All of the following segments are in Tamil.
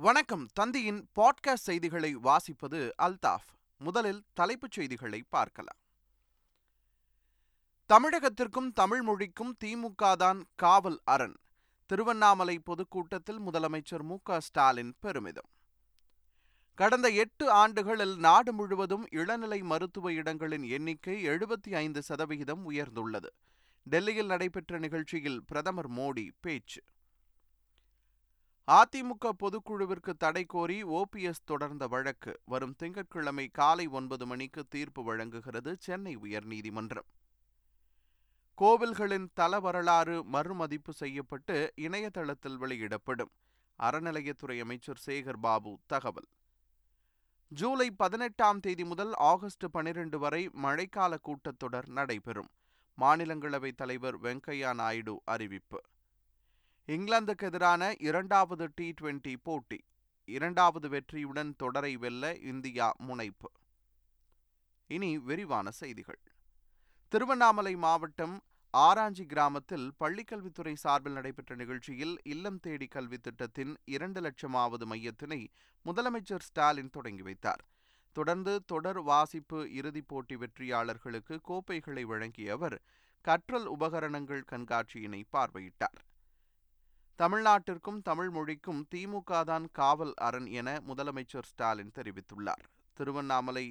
வணக்கம். தந்தியின் பாட்காஸ்ட் செய்திகளை வாசிப்பது அல்தாஃப். முதலில் தலைப்புச் செய்திகளை பார்க்கலாம். தமிழகத்திற்கும் தமிழ் மொழிக்கும் திமுக தான் காவல் அரண். திருவண்ணாமலை பொதுக்கூட்டத்தில் முதலமைச்சர் மு ஸ்டாலின் பெருமிதம். கடந்த எட்டு ஆண்டுகளில் நாடு முழுவதும் இளநிலை மருத்துவ இடங்களின் எண்ணிக்கை எழுபத்தி ஐந்து சதவிகிதம் உயர்ந்துள்ளது. டெல்லியில் நடைபெற்ற நிகழ்ச்சியில் பிரதமர் மோடி பேச்சு. அதிமுக பொதுக்குழுவிற்கு தடை கோரி ஓபிஎஸ் தொடர்ந்த வழக்கு. வரும் திங்கட்கிழமை காலை ஒன்பது மணிக்கு தீர்ப்பு வழங்குகிறது சென்னை உயர்நீதிமன்றம். கோவில்களின் தல வரலாறு மறுமதிப்பு செய்யப்பட்டு இணையதளத்தில் வெளியிடப்படும். அறநிலையத்துறை அமைச்சர் சேகர் பாபு தகவல். ஜூலை பதினெட்டாம் தேதி முதல் ஆகஸ்ட் பனிரெண்டு வரை மழைக்கால கூட்டத்தொடர் நடைபெறும். மாநிலங்களவைத் தலைவர் வெங்கையா நாயுடு அறிவிப்பு. இங்கிலாந்துக்கு எதிரான இரண்டாவது டி டுவெண்டி போட்டி. இரண்டாவது வெற்றியுடன் தொடரை வெல்ல இந்தியா முனைப்பு. இனி விரிவான செய்திகள். திருவண்ணாமலை மாவட்டம் ஆராஞ்சி கிராமத்தில் பள்ளிக்கல்வித்துறை சார்பில் நடைபெற்ற நிகழ்ச்சியில் இல்லம் தேடி கல்வி திட்டத்தின் இரண்டு லட்சமாவது மையத்தினை முதலமைச்சர் ஸ்டாலின் தொடங்கி வைத்தார். தொடர்ந்து தொடர் வாசிப்பு இறுதிப் போட்டி வெற்றியாளர்களுக்கு கோப்பைகளை வழங்கிய அவர் கற்றல் உபகரணங்கள் கண்காட்சியினை பார்வையிட்டார். தமிழ்நாட்டிற்கும் தமிழ் மொழிக்கும் திமுக தான் காவல் அரண் என முதலமைச்சர் ஸ்டாலின் தெரிவித்துள்ளார். திருவண்ணாமலை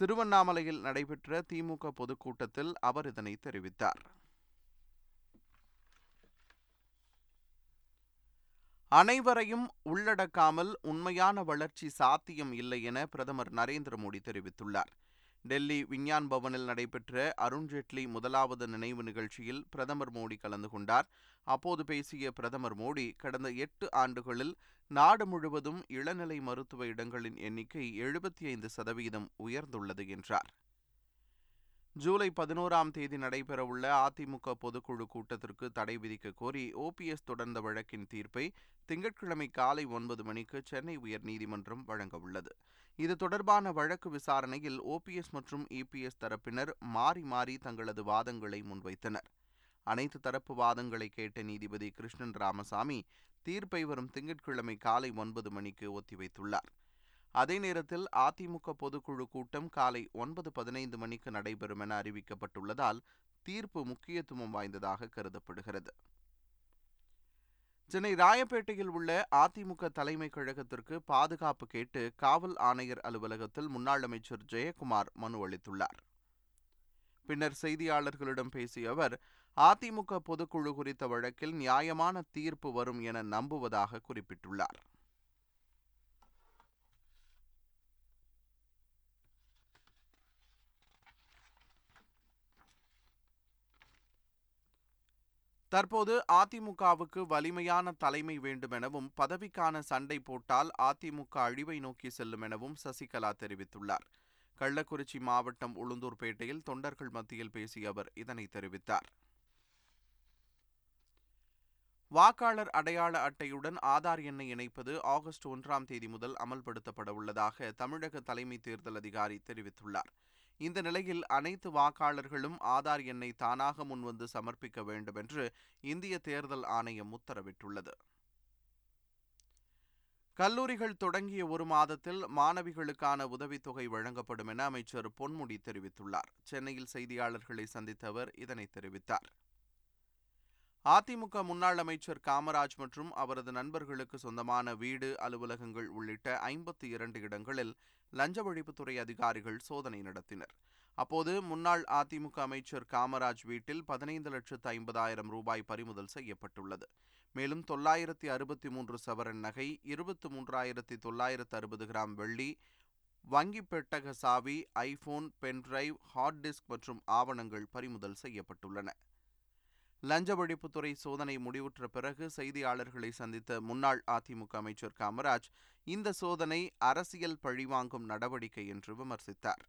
திருவண்ணாமலையில் நடைபெற்ற திமுக பொதுக்கூட்டத்தில் அவர் இதனை தெரிவித்தார். அனைவரையும் உள்ளடக்காமல் உண்மையான வளர்ச்சி சாத்தியம் இல்லை என பிரதமர் நரேந்திர மோடி தெரிவித்துள்ளார். டெல்லி விஞ்ஞான் பவனில் நடைபெற்ற அருண்ஜேட்லி முதலாவது நினைவு நிகழ்ச்சியில் பிரதமர் மோடி கலந்து கொண்டார். அப்போது பேசிய பிரதமர் மோடி கடந்த எட்டு ஆண்டுகளில் நாடு முழுவதும் இளநிலை மருத்துவ இடங்களின் எண்ணிக்கை எழுபத்தி ஐந்து சதவீதம் உயர்ந்துள்ளது என்றார். ஜூலை பதினோராம் தேதி நடைபெறவுள்ள அதிமுக பொதுக்குழு கூட்டத்திற்கு தடை விதிக்க கோரி ஓபிஎஸ் தொடர்ந்த வழக்கின் தீர்ப்பை திங்கட்கிழமை காலை ஒன்பது மணிக்கு சென்னை உயர்நீதிமன்றம் வழங்கவுள்ளது இது தொடர்பான வழக்கு விசாரணையில் ஓபிஎஸ் மற்றும் இபிஎஸ் தரப்பினர் மாறி மாறி தங்களது வாதங்களை முன்வைத்தனர். அனைத்து தரப்பு வாதங்களை கேட்ட நீதிபதி கிருஷ்ணன் ராமசாமி தீர்ப்பை வரும் திங்கட்கிழமை காலை ஒன்பது மணிக்கு ஒத்திவைத்துள்ளார். அதே நேரத்தில் அதிமுக பொதுக்குழு கூட்டம் காலை ஒன்பது பதினைந்து மணிக்கு நடைபெறும் என அறிவிக்கப்பட்டுள்ளதால் தீர்ப்பு முக்கியத்துவம் வாய்ந்ததாக கருதப்படுகிறது. சென்னை ராயப்பேட்டையில் உள்ள அதிமுக தலைமை கழகத்திற்கு பாதுகாப்பு கேட்டு காவல் ஆணையர் அலுவலகத்தில் முன்னாள் அமைச்சர் ஜெயக்குமார் மனு அளித்துள்ளார். பின்னர் செய்தியாளர்களிடம் பேசிய அவர் அதிமுக பொதுக்குழு குறித்த வழக்கில் நியாயமான தீர்ப்பு வரும் என நம்புவதாக குறிப்பிட்டுள்ளார். தற்போது அதிமுகவுக்கு வலிமையான தலைமை வேண்டுமெனவும் பதவிக்கான சண்டை போட்டால் அதிமுக அழிவை நோக்கி செல்லும் எனவும் சசிகலா தெரிவித்துள்ளார். கள்ளக்குறிச்சி மாவட்டம் உளுந்தூர்பேட்டையில் தொண்டர்கள் மத்தியில் பேசிய அவர் இதனை தெரிவித்தார். வாக்காளர் அடையாள அட்டையுடன் ஆதார் எண்ணை இணைப்பது ஆகஸ்ட் ஒன்றாம் தேதி முதல் அமல்படுத்தப்பட உள்ளதாக தமிழக தலைமை தேர்தல் அதிகாரி தெரிவித்துள்ளார். இந்த நிலையில் அனைத்து வாக்காளர்களும் ஆதார் எண்ணை தானாக முன்வந்து சமர்ப்பிக்க வேண்டும் என்று இந்திய தேர்தல் ஆணையம் உத்தரவிட்டுள்ளது. கல்லூரிகள் தொடங்கிய ஒரு மாதத்தில் மாணவிகளுக்கான உதவித்தொகை வழங்கப்படும் என அமைச்சர் பொன்முடி தெரிவித்துள்ளார். சென்னையில் செய்தியாளர்களை சந்தித்த அவர் இதனை தெரிவித்தார். அதிமுக முன்னாள் அமைச்சர் காமராஜ் மற்றும் அவரது நண்பர்களுக்கு சொந்தமான வீடு அலுவலகங்கள் உள்ளிட்ட ஐம்பத்தி இரண்டு இடங்களில் லஞ்ச ஒழிப்புத்துறை அதிகாரிகள் சோதனை நடத்தினர். அப்போது முன்னாள் அதிமுக அமைச்சர் காமராஜ் வீட்டில் பதினைந்து லட்சத்து ஐம்பதாயிரம் ரூபாய் பறிமுதல் செய்யப்பட்டுள்ளது. மேலும் தொள்ளாயிரத்தி அறுபத்தி மூன்று சவரன் நகை இருபத்தி மூன்றாயிரத்தி தொள்ளாயிரத்து அறுபது கிராம் வெள்ளி வங்கி பெட்டக சாவி ஐபோன் பென்டிரைவ் ஹார்ட் டிஸ்க் மற்றும் ஆவணங்கள் பறிமுதல் செய்யப்பட்டுள்ளன. லஞ்ச ஒழிப்புத்துறை சோதனை முடிவுற்ற பிறகு செய்தியாளர்களை சந்தித்த முன்னாள் அதிமுக அமைச்சர் காமராஜ் இந்த சோதனை அரசியல் பழிவாங்கும் நடவடிக்கை என்று விமர்சித்தார்.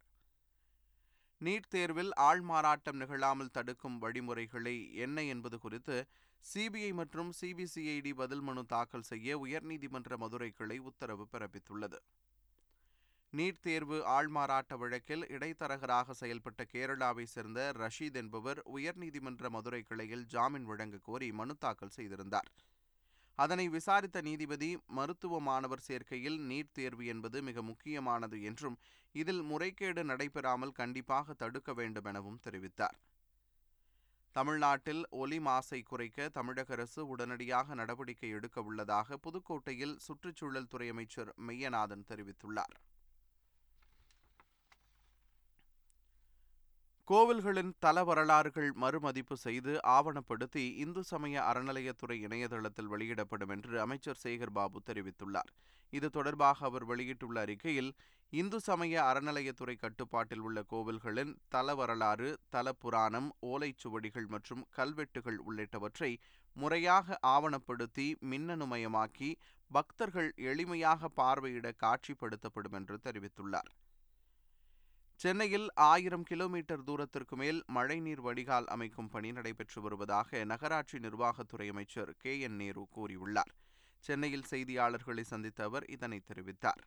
நீட் தேர்வில் ஆள்மாறாட்டம் நிகழாமல் தடுக்கும் வழிமுறைகளை என்ன என்பது குறித்து சிபிஐ மற்றும் சிபிசிஐடி பதில் மனு தாக்கல் செய்ய உயர்நீதிமன்ற மதுரை கிளை உத்தரவு பிறப்பித்துள்ளது. நீட் தேர்வு ஆள்மாறாட்ட வழக்கில் இடைத்தரகராக செயல்பட்ட கேரளாவை சேர்ந்த ரஷீத் என்பவர் உயர்நீதிமன்ற மதுரை கிளையில் ஜாமீன் வழங்க கோரி மனு தாக்கல் செய்திருந்தார். அதனை விசாரித்த நீதிபதி மருத்துவ மாணவர் சேர்க்கையில் நீட் தேர்வு என்பது மிக முக்கியமானது என்றும் இதில் முறைகேடு நடைபெறாமல் கண்டிப்பாக தடுக்க வேண்டும் எனவும் தெரிவித்தார். தமிழ்நாட்டில் ஒலி மாசை குறைக்க தமிழக அரசு உடனடியாக நடவடிக்கை எடுக்க உள்ளதாக புதுக்கோட்டையில் சுற்றுச்சூழல் துறை அமைச்சர் மெய்யநாதன் தெரிவித்துள்ளார். கோவில்களின் தல வரலாறுகள் மறுமதிப்பு செய்து ஆவணப்படுத்தி இந்து சமய அறநிலையத்துறை இணையதளத்தில் வெளியிடப்படும் என்று அமைச்சர் சேகர் பாபு தெரிவித்துள்ளார். இது தொடர்பாக அவர் வெளியிட்டுள்ள அறிக்கையில் இந்து சமய அறநிலையத்துறை கட்டுப்பாட்டில் உள்ள கோவில்களின் தல வரலாறு தல புராணம் ஓலைச்சுவடிகள் மற்றும் கல்வெட்டுகள் உள்ளிட்டவற்றை முறையாக ஆவணப்படுத்தி மின்னணுமயமாக்கி பக்தர்கள் எளிமையாக பார்வையிட காட்சிப்படுத்தப்படும் என்று தெரிவித்துள்ளார். சென்னையில் ஆயிரம் கிலோமீட்டர் தூரத்திற்கு மேல் மழைநீர் வடிகால் அமைக்கும் பணி நடைபெற்று வருவதாக நகராட்சி நிர்வாகத்துறை அமைச்சர் கே என் நேரு கூறியுள்ளார். சென்னையில் செய்தியாளர்களை சந்தித்த அவர் இதனை தெரிவித்தார்.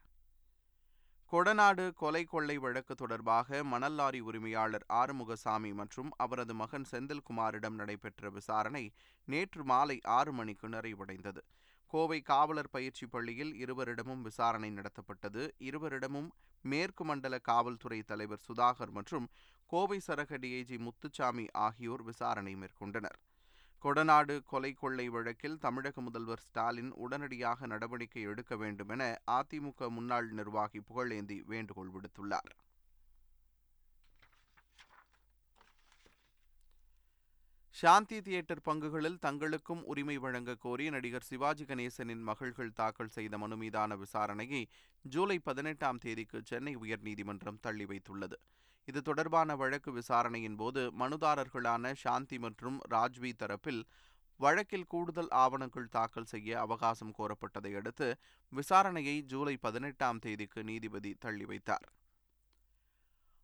கொடநாடு கொலை கொள்ளை வழக்கு தொடர்பாக மணல் லாரி உரிமையாளர் ஆறுமுகசாமி மற்றும் அவரது மகன் செந்தில்குமாரிடம் நடைபெற்ற விசாரணை நேற்று மாலை ஆறு மணிக்கு நிறைவடைந்தது. கோவை காவலர் பயிற்சி பள்ளியில் இருவரிடமும் விசாரணை நடத்தப்பட்டது. இருவரிடமும் மேற்கு மண்டல காவல்துறை தலைவர் சுதாகர் மற்றும் கோவை சரக டிஐஜி முத்துச்சாமி ஆகியோர் விசாரணை மேற்கொண்டனர். கொடநாடு கொலை கொள்ளை வழக்கில் தமிழக முதல்வர் ஸ்டாலின் உடனடியாக நடவடிக்கை எடுக்க வேண்டும் என அதிமுக முன்னாள் நிர்வாகி புகழேந்தி வேண்டுகோள் விடுத்துள்ளார். சாந்தி தியேட்டர் பங்குகளில் தங்களுக்கும் உரிமை வழங்க கோரி நடிகர் சிவாஜி கணேசனின் மகள்கள் தாக்கல் செய்த மனு மீதான விசாரணையை ஜூலை பதினெட்டாம் தேதிக்கு சென்னை உயர்நீதிமன்றம் தள்ளி வைத்துள்ளது. இது தொடர்பான வழக்கு விசாரணையின் போது மனுதாரர்களான சாந்தி மற்றும் ராஜ்வி தரப்பில் வழக்கில் கூடுதல் ஆவணங்கள் தாக்கல் செய்ய அவகாசம் கோரப்பட்டதை அடுத்து விசாரணையை ஜூலை பதினெட்டாம் தேதிக்கு நீதிபதி தள்ளி வைத்தார்.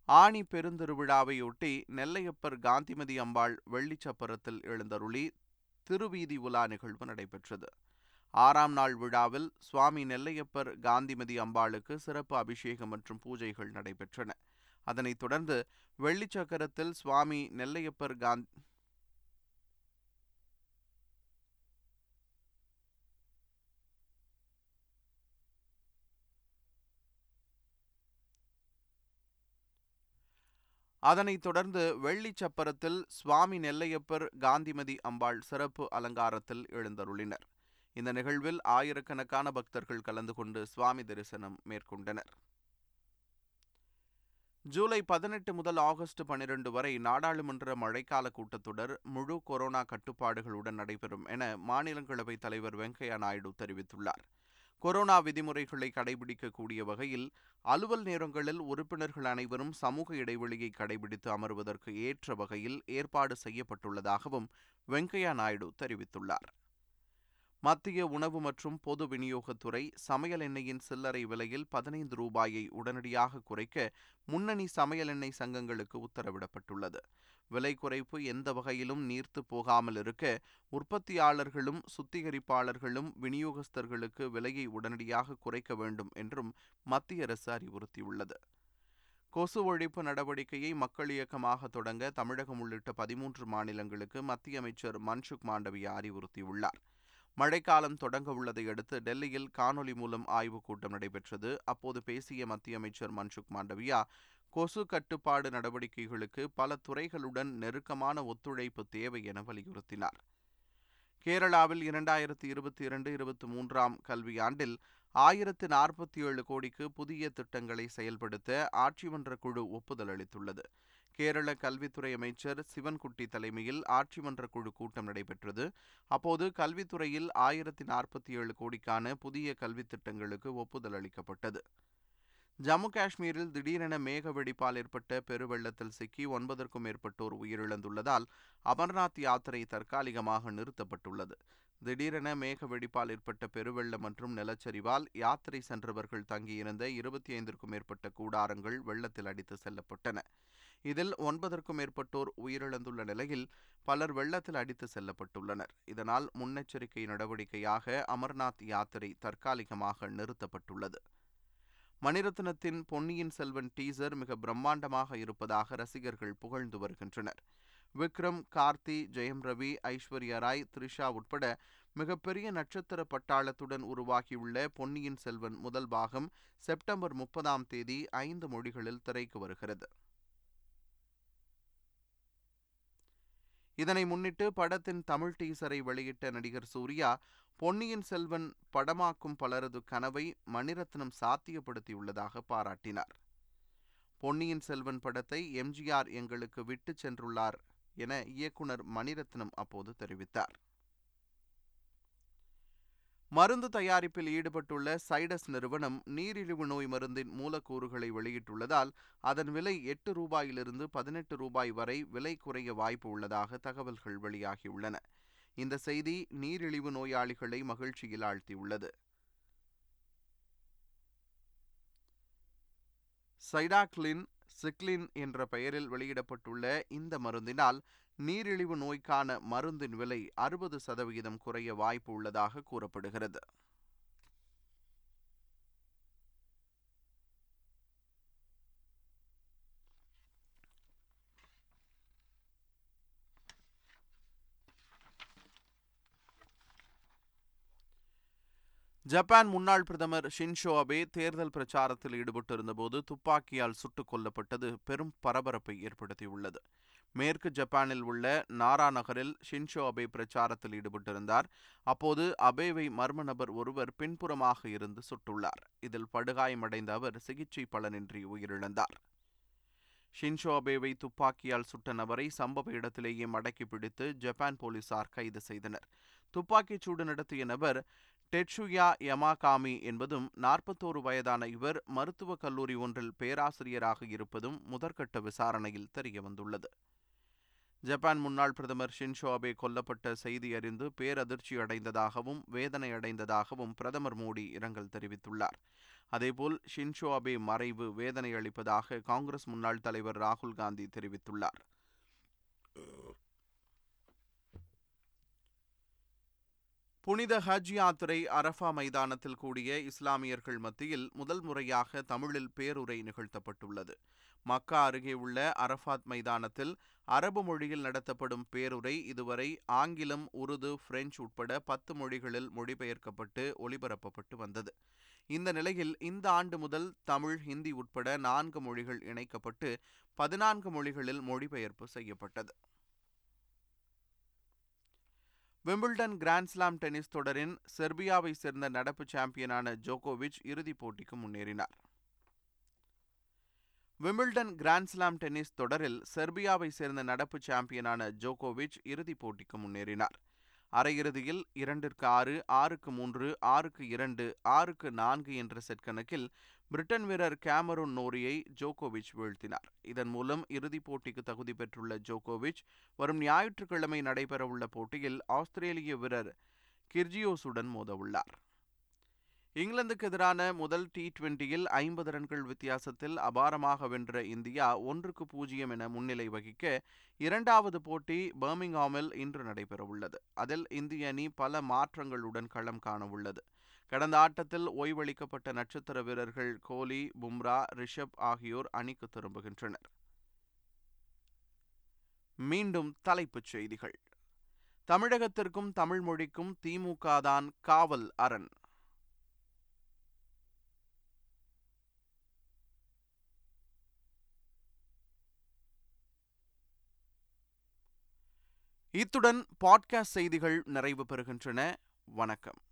ஆணி பெருந்திருவிழாவையொட்டி நெல்லையப்பர் காந்திமதி அம்பாள் வெள்ளிச்சப்பரத்தில் எழுந்தருளி திருவீதி உலா நிகழ்வு நடைபெற்றது. ஆறாம் நாள் விழாவில் சுவாமி நெல்லையப்பர் காந்திமதி அம்பாளுக்கு சிறப்பு அபிஷேகம் மற்றும் பூஜைகள் நடைபெற்றன. அதனைத் தொடர்ந்து வெள்ளிச்சக்கரத்தில் சுவாமி நெல்லையப்பர் காந்தி அதனைத் தொடர்ந்து வெள்ளி சப்பரத்தில் சுவாமி நெல்லையப்பர் காந்திமதி அம்பாள் சிறப்பு அலங்காரத்தில் எழுந்தருளினர். இந்த நிகழ்வில் ஆயிரக்கணக்கான பக்தர்கள் கலந்து கொண்டு சுவாமி தரிசனம் மேற்கொண்டனர். ஜூலை பதினெட்டு முதல் ஆகஸ்ட் பனிரெண்டு வரை நாடாளுமன்ற மழைக்கால கூட்டத்தொடர் முழு கொரோனா கட்டுப்பாடுகளுடன் நடைபெறும் என மாநிலங்களவைத் தலைவர் வெங்கையா நாயுடு தெரிவித்துள்ளார். கொரோனா விதிமுறைகளை கடைபிடிக்கக்கூடிய வகையில் அலுவல் நேரங்களில் உறுப்பினர்கள் அனைவரும் சமூக இடைவெளியை கடைபிடித்து அமர்வதற்கு ஏற்ற வகையில் ஏற்பாடு செய்யப்பட்டுள்ளதாகவும் வெங்கையா நாயுடு தெரிவித்துள்ளார். மத்திய உணவு மற்றும் பொது விநியோகத்துறை சமையல் எண்ணெயின் சில்லறை விலையில் பதினைந்து ரூபாயை உடனடியாக குறைக்க முன்னணி சமையல் எண்ணெய் சங்கங்களுக்கு உத்தரவிடப்பட்டுள்ளது. விலை குறைப்பு எந்த வகையிலும் நீர்த்து போகாமல் இருக்க உற்பத்தியாளர்களும் சுத்திகரிப்பாளர்களும் விநியோகஸ்தர்களுக்கு விலையை உடனடியாக குறைக்க வேண்டும் என்றும் மத்திய அரசு அறிவுறுத்தியுள்ளது. கொசு ஒழிப்பு நடவடிக்கையை மக்கள் இயக்கமாக தொடங்க தமிழகம் உள்ளிட்ட பதிமூன்று மாநிலங்களுக்கு மத்திய அமைச்சர் மன்சுக் மாண்டவியா அறிவுறுத்தியுள்ளார். மழைக்காலம் தொடங்க உள்ளதை அடுத்து டெல்லியில் காணொலி மூலம் ஆய்வுக் கூட்டம் நடைபெற்றது. அப்போது பேசிய மத்திய அமைச்சர் மன்சுக் மாண்டவியா கொசு கட்டுப்பாடு நடவடிக்கைகளுக்கு பல துறைகளுடன் நெருக்கமான ஒத்துழைப்பு தேவை என வலியுறுத்தினார். கேரளாவில் இரண்டாயிரத்தி இருபத்தி இரண்டு இருபத்தி மூன்றாம் கல்வியாண்டில் ஆயிரத்து நாற்பத்தி ஏழு கோடிக்கு புதிய திட்டங்களை செயல்படுத்த ஆட்சிமன்ற குழு ஒப்புதல் அளித்துள்ளது. கேரள கல்வித்துறை அமைச்சர் சிவன்குட்டி தலைமையில் ஆட்சி மன்ற குழு கூட்டம் நடைபெற்றது. அப்போது கல்வித்துறையில் ஆயிரத்தி நாற்பத்தி ஏழு கோடிக்கான புதிய கல்வித் திட்டங்களுக்கு ஒப்புதல் அளிக்கப்பட்டது. ஜம்மு காஷ்மீரில் திடீரென மேக வெடிப்பால் ஏற்பட்ட பெருவெள்ளத்தில் சிக்கி ஒன்பதற்கும் மேற்பட்டோர் உயிரிழந்துள்ளதால் அமர்நாத் யாத்திரை தற்காலிகமாக நிறுத்தப்பட்டுள்ளது. திடீரென மேக வெடிப்பால் ஏற்பட்ட பெருவெள்ளம் மற்றும் நிலச்சரிவால் யாத்திரை சென்றவர்கள் தங்கியிருந்த இருபத்தி ஐந்திற்கும் மேற்பட்ட கூடாரங்கள் வெள்ளத்தில் அடித்து செல்லப்பட்டன. இதில் ஒன்பதற்கும் மேற்பட்டோர் உயிரிழந்துள்ள நிலையில் பலர் வெள்ளத்தில் அடித்து செல்லப்பட்டுள்ளனர். இதனால் முன்னெச்சரிக்கை நடவடிக்கையாக அமர்நாத் யாத்திரை தற்காலிகமாக நிறுத்தப்பட்டுள்ளது. மணிரத்னத்தின் பொன்னியின் செல்வன் டீசர் மிக பிரம்மாண்டமாக இருப்பதாக ரசிகர்கள் புகழ்ந்து வருகின்றனர். விக்ரம் கார்த்தி ஜெயம் ரவி ஐஸ்வர்யா ராய் த்ரிஷா உட்பட மிகப்பெரிய நட்சத்திர பட்டாளத்துடன் உருவாகியுள்ள பொன்னியின் செல்வன் முதல் பாகம் செப்டம்பர் முப்பதாம் தேதி ஐந்து மொழிகளில் திரைக்கு வருகிறது. இதனை முன்னிட்டு படத்தின் தமிழ் டீசரை வெளியிட்ட நடிகர் சூர்யா பொன்னியின் செல்வன் படமாக்கும் பலரது கனவை மணிரத்னம் சாத்தியப்படுத்தியுள்ளதாக பாராட்டினார். பொன்னியின் செல்வன் படத்தை எம்ஜிஆர் எங்களுக்கு விட்டு சென்றுள்ளார் என இயக்குனர் மணிரத்னம் அப்போது தெரிவித்தார். மருந்து தயாரிப்பில் ஈடுபட்டுள்ள சைடஸ் நிறுவனம் நீரிழிவு நோய் மருந்தின் மூலக்கூறுகளை வெளியிட்டுள்ளதால் அதன் விலை எட்டு ரூபாயிலிருந்து பதினெட்டு ரூபாய் வரை விலை குறைய வாய்ப்பு உள்ளதாக தகவல்கள் வெளியாகியுள்ளன. இந்த செய்தி நீரிழிவு நோயாளிகளை மகிழ்ச்சியில் ஆழ்த்தியுள்ளது. சைடாக்லின் சிக்லின் என்ற பெயரில் வெளியிடப்பட்டுள்ள இந்த மருந்தினால் நீரிழிவு நோய்க்கான மருந்தின் விலை அறுபது சதவிகிதம் குறைய வாய்ப்பு உள்ளதாக கூறப்படுகிறது. ஜப்பான் முன்னாள் பிரதமர் ஷின்ஷோ அபே தேர்தல் பிரச்சாரத்தில் ஈடுபட்டிருந்தபோது துப்பாக்கியால் சுட்டுக் கொல்லப்பட்டது பெரும் பரபரப்பை ஏற்படுத்தியுள்ளது. மேற்கு ஜப்பானில் உள்ள நாரா நகரில் ஷின்ஷோ அபே பிரச்சாரத்தில் ஈடுபட்டிருந்தார். அப்போது அபேவை மர்ம நபர் ஒருவர் பின்புறமாக இருந்து சுட்டுள்ளார். இதில் படுகாயமடைந்த அவர் சிகிச்சை பலனின்றி உயிரிழந்தார். ஷின்ஷோ அபேவை துப்பாக்கியால் சுட்ட நபரை சம்பவ இடத்திலேயே மடக்கி பிடித்து ஜப்பான் போலீசார் கைது செய்தனர். துப்பாக்கிச் சூடு நடத்திய நபர் டெட்சுயா யமாகாமி என்பதும் நாற்பத்தோரு வயதான இவர் மருத்துவக் கல்லூரி ஒன்றில் பேராசிரியராக இருப்பதும் முதற்கட்ட விசாரணையில் தெரியவந்துள்ளது. ஜப்பான் முன்னாள் பிரதமர் ஷின்ஷோ அபே கொல்லப்பட்ட செய்தி அறிந்து பேரதிர்ச்சி அடைந்ததாகவும் வேதனை அடைந்ததாகவும் பிரதமர் மோடி இரங்கல் தெரிவித்துள்ளார். அதேபோல் ஷின்ஷோ அபே மறைவு வேதனை அளிப்பதாக காங்கிரஸ் முன்னாள் தலைவர் ராகுல் காந்தி தெரிவித்துள்ளார். புனித ஹஜ் யாத்திரை அரஃபா மைதானத்தில் கூடிய இஸ்லாமியர்கள் மத்தியில் முதல் முறையாக தமிழில் பேருரை நிகழ்த்தப்பட்டுள்ளது. மக்கா அருகே உள்ள அரஃபாத் மைதானத்தில் அரபு மொழியில் நடத்தப்படும் பேருரை இதுவரை ஆங்கிலம் உருது பிரெஞ்சு உட்பட பத்து மொழிகளில் மொழிபெயர்க்கப்பட்டு ஒளிபரப்பப்பட்டு வந்தது. இந்த நிலையில் இந்த ஆண்டு முதல் தமிழ் ஹிந்தி உட்பட நான்கு மொழிகள் இணைக்கப்பட்டு பதினான்கு மொழிகளில் மொழிபெயர்ப்பு செய்யப்பட்டது. விம்பிள்டன் கிராண்ட்ஸ்லாம் டென்னிஸ் தொடரின் செர்பியாவை சேர்ந்த நடப்பு சாம்பியனான ஜோகோவிச் இறுதிப் போட்டிக்கு முன்னேறினார். விம்பிள்டன் கிராண்ட்ஸ்லாம் டென்னிஸ் தொடரில் செர்பியாவை சேர்ந்த நடப்பு சாம்பியனான ஜோகோவிச் இறுதிப் போட்டிக்கு முன்னேறினார். அரையிறுதியில் இரண்டிற்கு ஆறு ஆறுக்கு மூன்று ஆறுக்கு இரண்டு ஆறுக்கு நான்கு என்ற செட் கணக்கில் பிரிட்டன் வீரர் கேமரூன் நோரியை ஜோகோவிச் வீழ்த்தினார். இதன் மூலம் இறுதிப் போட்டிக்கு தகுதி பெற்றுள்ள ஜோகோவிச் வரும் ஞாயிற்றுக்கிழமை நடைபெறவுள்ள போட்டியில் ஆஸ்திரேலிய வீரர் கிர்ஜியோசுடன் மோதவுள்ளார். இங்கிலாந்துக்கு எதிரான முதல் டி டுவெண்டியில் ஐம்பது ரன்கள் வித்தியாசத்தில் அபாரமாக வென்ற இந்தியா ஒன்றுக்கு பூஜ்ஜியம் என முன்னிலை வகிக்க இரண்டாவது போட்டி பர்மிங்ஹாமில் இன்று நடைபெறவுள்ளது. அதில் இந்திய அணி பல மாற்றங்களுடன் களம் காணவுள்ளது. கடந்த ஆட்டத்தில் ஓய்வளிக்கப்பட்ட நட்சத்திர வீரர்கள் கோலி பும்ரா ரிஷப் ஆகியோர் அணிக்கு திரும்புகின்றனர். மீண்டும் தலைப்புச் செய்திகள். தமிழகத்திற்கும் தமிழ் மொழிக்கும் திமுக தான் காவல் அரண். இத்துடன் பாட்காஸ்ட் செய்திகள் நிறைவு பெறுகின்றன. வணக்கம்.